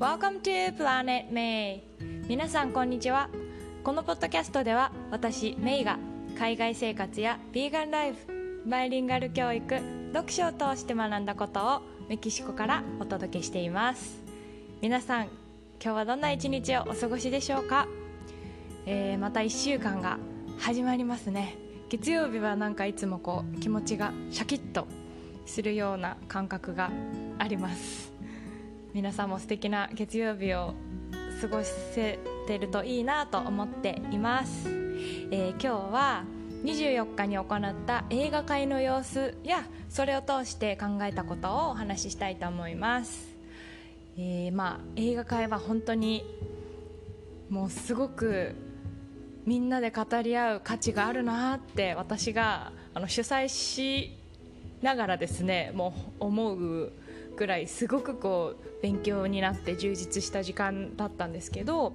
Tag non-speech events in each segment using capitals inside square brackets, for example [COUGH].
Welcome to Planet May. 皆さんこんにちは。このポッドキャストでは私メイが海外生活やビーガンライフバイリンガル教育読書を通して学んだことをメキシコからお届けしています。皆さん今日はどんな一日をお過ごしでしょうか、えー、また1週間が始まりますね。月曜日はなんかいつもこう気持ちがシャキッとするような感覚があります。皆さんも素敵な月曜日を過ごせてるといいなと思っています、えー、今日は24日に行った映画会の様子やそれを通して考えたことをお話ししたいと思います、えー、まあ映画会は本当にもうすごくみんなで語り合う価値があるなって私があの主催しながらですねもう思うぐらいすごくこう勉強になって充実した時間だったんですけど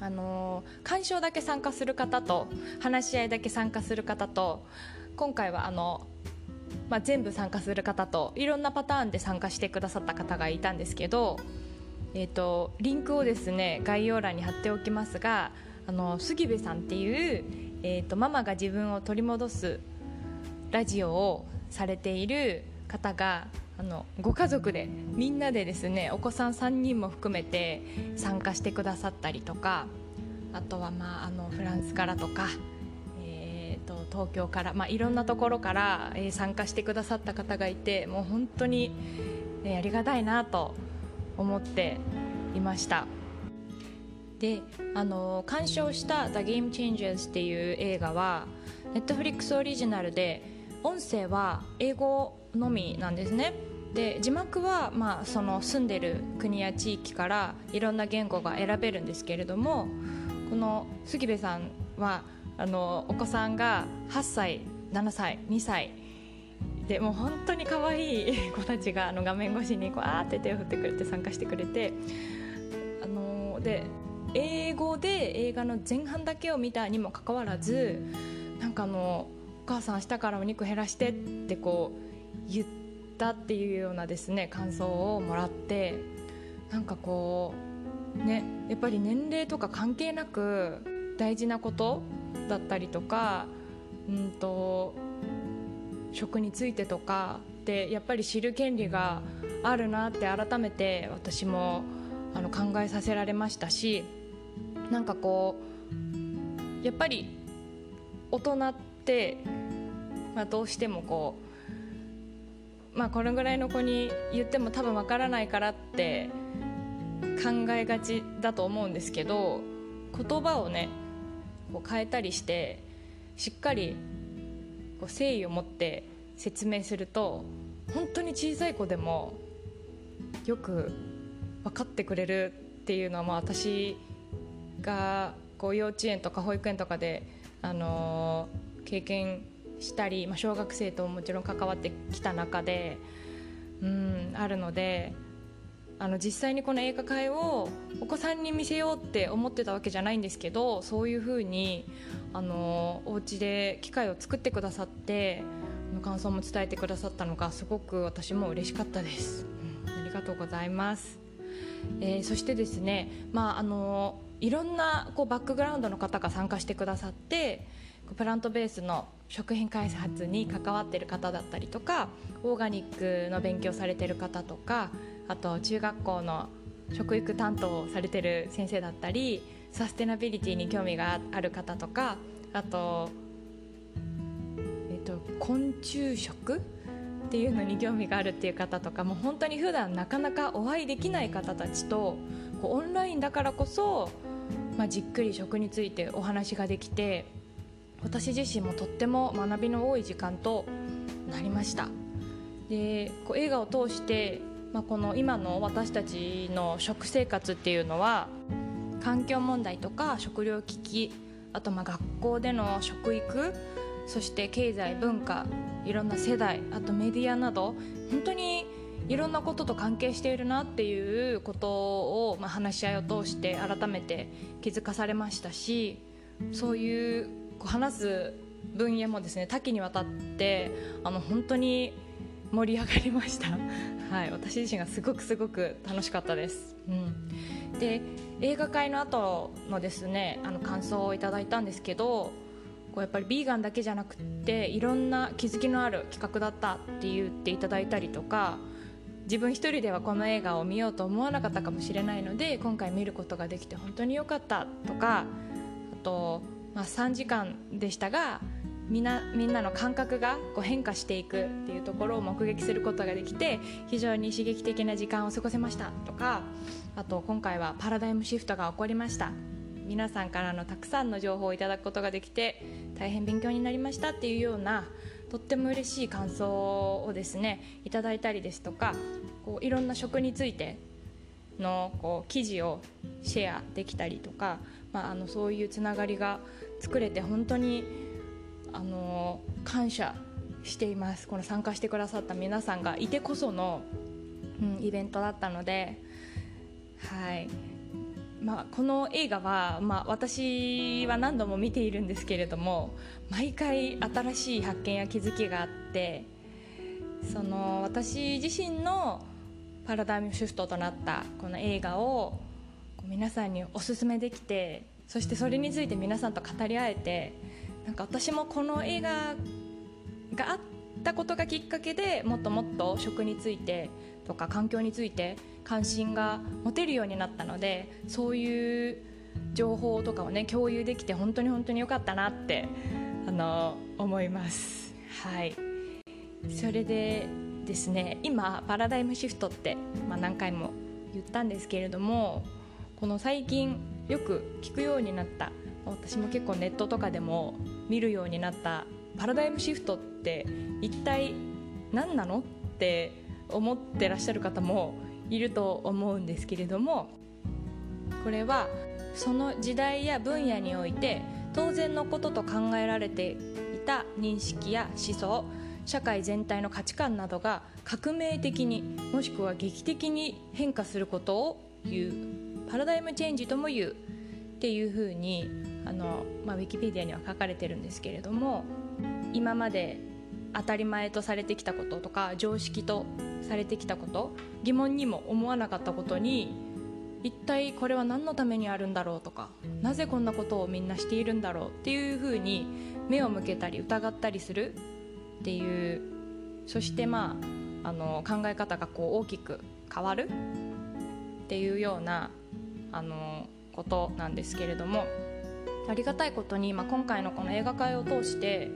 あの鑑賞だけ参加する方と話し合いだけ参加する方と今回はあの、まあ、全部参加する方といろんなパターンで参加してくださった方がいたんですけど、えーと、リンクをですね概要欄に貼っておきますがあの杉部さんっていう、えーとママが自分を取り戻すラジオをされている方があのご家族でみんなでですねお子さん3人も含めて参加してくださったりとかあとは、まあ、あのフランスからとか、えーと、東京から、まあ、いろんなところから、えー、参加してくださった方がいてもう本当に、え、ありがたいなと思っていました。であの鑑賞した「The Game Changers」っていう映画は Netflix オリジナルで音声は英語のみなんですね。で字幕は、まあ、その住んでる国や地域からいろんな言語が選べるんですけれどもこの杉部さんはあのお子さんが8歳7歳2歳でもう本当に可愛い [LAUGHS] 子たちがあの画面越しにこうあーって手を振ってくれて参加してくれてあので英語で映画の前半だけを見たにもかかわらずなんかあの「お母さん明日からお肉減らして」ってこう言ったっていうようなですね感想をもらってなんかこうねやっぱり年齢とか関係なく大事なことだったりとかうんと食についてとかってやっぱり知る権利があるなって改めて私もあの考えさせられましたしなんかこうやっぱり大人って、まあ、どうしてもこうまあこれぐらいの子に言っても多分わからないからって考えがちだと思うんですけど言葉をねこう変えたりしてしっかりこう誠意を持って説明すると本当に小さい子でもよく分かってくれるっていうのはまあ私がこう幼稚園とか保育園とかで、あのー、経験したり、まあ、小学生とももちろん関わってきた中でうんあるのであの実際にこの映画会をお子さんに見せようって思ってたわけじゃないんですけどそういうふうにあのお家で機会を作ってくださって感想も伝えてくださったのがすごく私も嬉しかったです、うん、ありがとうございます、えー、そしてですね、まあ、あのいろんなこうバックグラウンドの方が参加してくださってプラントベースの食品開発に関わってる方だったりとかオーガニックの勉強されてる方とかあと中学校の食育担当をされてる先生だったりサステナビリティに興味がある方とかあと、えっと、昆虫食っていうのに興味があるっていう方とかもう本当に普段なかなかお会いできない方たちとこうオンラインだからこそ、まあ、じっくり食についてお話ができて私自身もとっても学びの多い時間となりました。でこう映画を通して、まあ、この今の私たちの食生活っていうのは環境問題とか食糧危機あとまあ学校での食育そして経済文化いろんな世代あとメディアなど本当にいろんなことと関係しているなっていうことを、まあ、話し合いを通して改めて気づかされましたしそういうこう話す分野もですね多岐にわたってあの本当に盛り上がりました。[LAUGHS] はい私自身がすごくすごく楽しかったです、うん、で映画会の後のですねあの感想をいただいたんですけどこうやっぱりビーガンだけじゃなくていろんな気づきのある企画だったって言っていただいたりとか自分一人ではこの映画を見ようと思わなかったかもしれないので今回見ることができて本当に良かったとかあと、まあ、3時間でしたがみんなみんなの感覚がこう変化していくっていうところを目撃することができて非常に刺激的な時間を過ごせましたとかあと今回はパラダイムシフトが起こりました。皆さんからのたくさんの情報をいただくことができて大変勉強になりましたっていうようなとっても嬉しい感想をですねいただいたりですとかこういろんな食についてのこう記事をシェアできたりとか、まあ、あのそういうつながりが作れて本当にあの感謝しています。この参加してくださった皆さんがいてこその、うん、イベントだったのではい。まあ、この映画は、まあ、私は何度も見ているんですけれども毎回新しい発見や気づきがあってその私自身のパラダイムシフトとなったこの映画を皆さんにおすすめできてそしてそれについて皆さんと語り合えてなんか私もこの映画があったことがきっかけでもっともっと食についてとか環境について関心が持てるようになったのでそういう情報とかをね共有できて本当に本当に良かったなってあの思います。はい。それでですね今パラダイムシフトって、まあ、何回も言ったんですけれどもこの最近よく聞くようになった私も結構ネットとかでも見るようになったパラダイムシフトって一体何なのって思ってらっしゃる方もいると思うんですけれどもこれはその時代や分野において当然のことと考えられていた認識や思想社会全体の価値観などが革命的にもしくは劇的に変化することを言う。パラダイムチェンジとも言うっていうふうにあの、まあ、ウィキペディアには書かれてるんですけれども今まで当たり前とされてきたこととか常識とされてきたこと疑問にも思わなかったことに一体これは何のためにあるんだろうとかなぜこんなことをみんなしているんだろうっていうふうに目を向けたり疑ったりするっていうそしてまああの考え方がこう大きく変わるっていうようなあのことなんですけれどもありがたいことに、まあ、今回のこの映画会を通して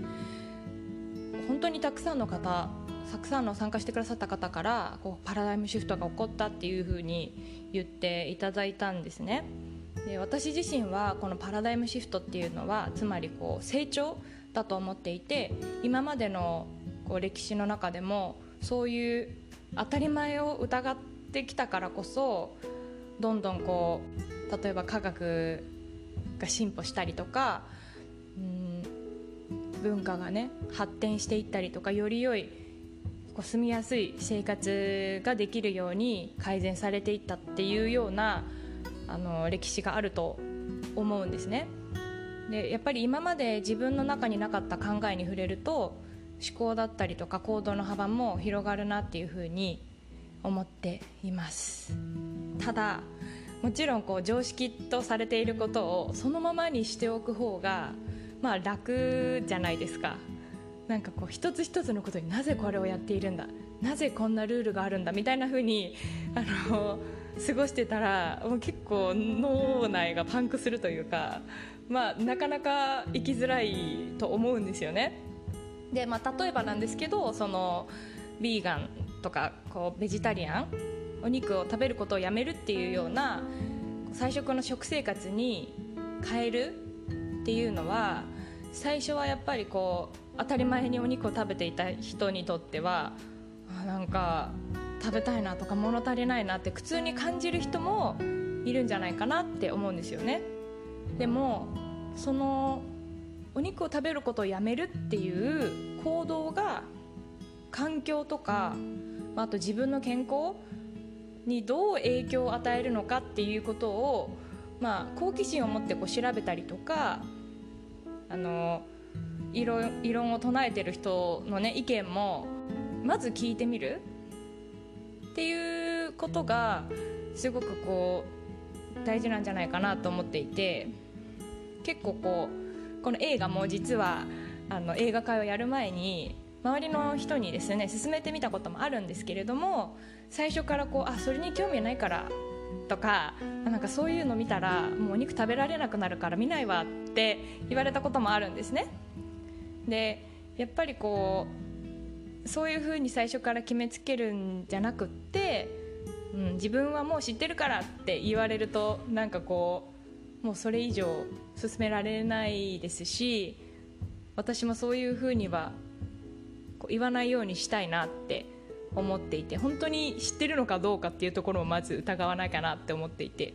本当にたくさんの方たくさんの参加してくださった方からこうパラダイムシフトが起こったっていうふうに言っていただいたんですね。で私自身はこのパラダイムシフトっていうのはつまりこう成長だと思っていて今までのこう歴史の中でもそういう当たり前を疑ってきたからこそどんどんこう例えば科学が進歩したりとかうん文化がね発展していったりとかより良いこう住みやすい生活ができるように改善されていったっていうようなあの歴史があると思うんですね。でやっぱり今まで自分の中になかった考えに触れると思考だったりとか行動の幅も広がるなっていうふうに思っていますただもちろんこう常識とされていることをそのままにしておく方がまあ楽じゃないですか。なんかこう一つ一つのことになぜこれをやっているんだ？なぜこんなルールがあるんだ？みたいな風にあの過ごしてたらもう結構脳内がパンクするというか、まあ、なかなか生きづらいと思うんですよね。でまあ、例えばなんですけどそのビーガンとかこうベジタリアンお肉を食べることをやめるっていうような菜食の食生活に変えるっていうのは最初はやっぱりこう当たり前にお肉を食べていた人にとってはあなんか食べたいなとか物足りないなって苦痛に感じる人もいるんじゃないかなって思うんですよね。でもそのお肉を食べることをやめるっていう行動が環境とかまあと自分の健康にどう影響を与えるのかっていうことを、まあ、好奇心を持ってこう調べたりとかあの異論異論を唱えてる人の、ね、意見もまず聞いてみるっていうことがすごくこう大事なんじゃないかなと思っていて結構こうこの映画も実はあの映画会をやる前に周りの人にですね勧めてみたこともあるんですけれども最初からこうあそれに興味ないからとかなんかそういうの見たらもうお肉食べられなくなるから見ないわって言われたこともあるんですね。でやっぱりこうそういうふうに最初から決めつけるんじゃなくって、うん、自分はもう知ってるからって言われるとなんかこうもうそれ以上進められないですし私もそういうふうにはこう言わないようにしたいなって思っていて本当に知ってるのかどうかっていうところをまず疑わないかなって思っていて、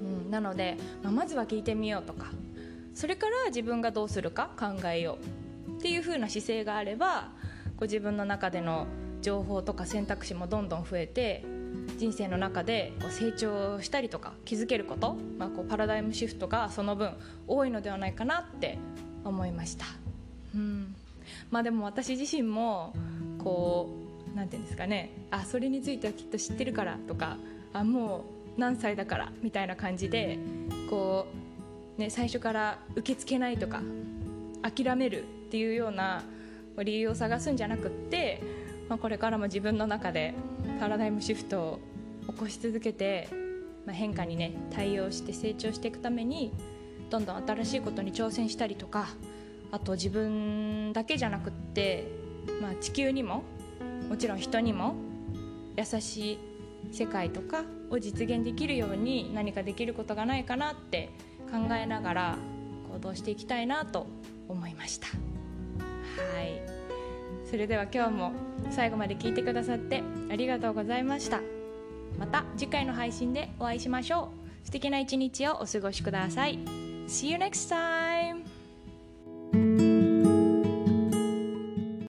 うん、なので、まあ、まずは聞いてみようとか。それから自分がどうするか考えようっていう風な姿勢があればこ自分の中での情報とか選択肢もどんどん増えて人生の中でこう成長したりとか気づけること、まあ、こうパラダイムシフトがその分多いのではないかなって思いました、うん。まあ、でも私自身もこうなんていうんですかね。あそれについてはきっと知ってるからとかあもう何歳だからみたいな感じでこう、ね、最初から受け付けないとか諦めるっていうような理由を探すんじゃなくって、まあ、これからも自分の中でパラダイムシフトを起こし続けて、まあ、変化にね対応して成長していくためにどんどん新しいことに挑戦したりとかあと自分だけじゃなくって、まあ、地球にももちろん人にも優しい世界とかを実現できるように何かできることがないかなって考えながら行動していきたいなと思いました。はい。それでは今日も最後まで聞いてくださってありがとうございました。また次回の配信でお会いしましょう。素敵な一日をお過ごしください。See you next time!